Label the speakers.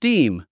Speaker 1: Steam.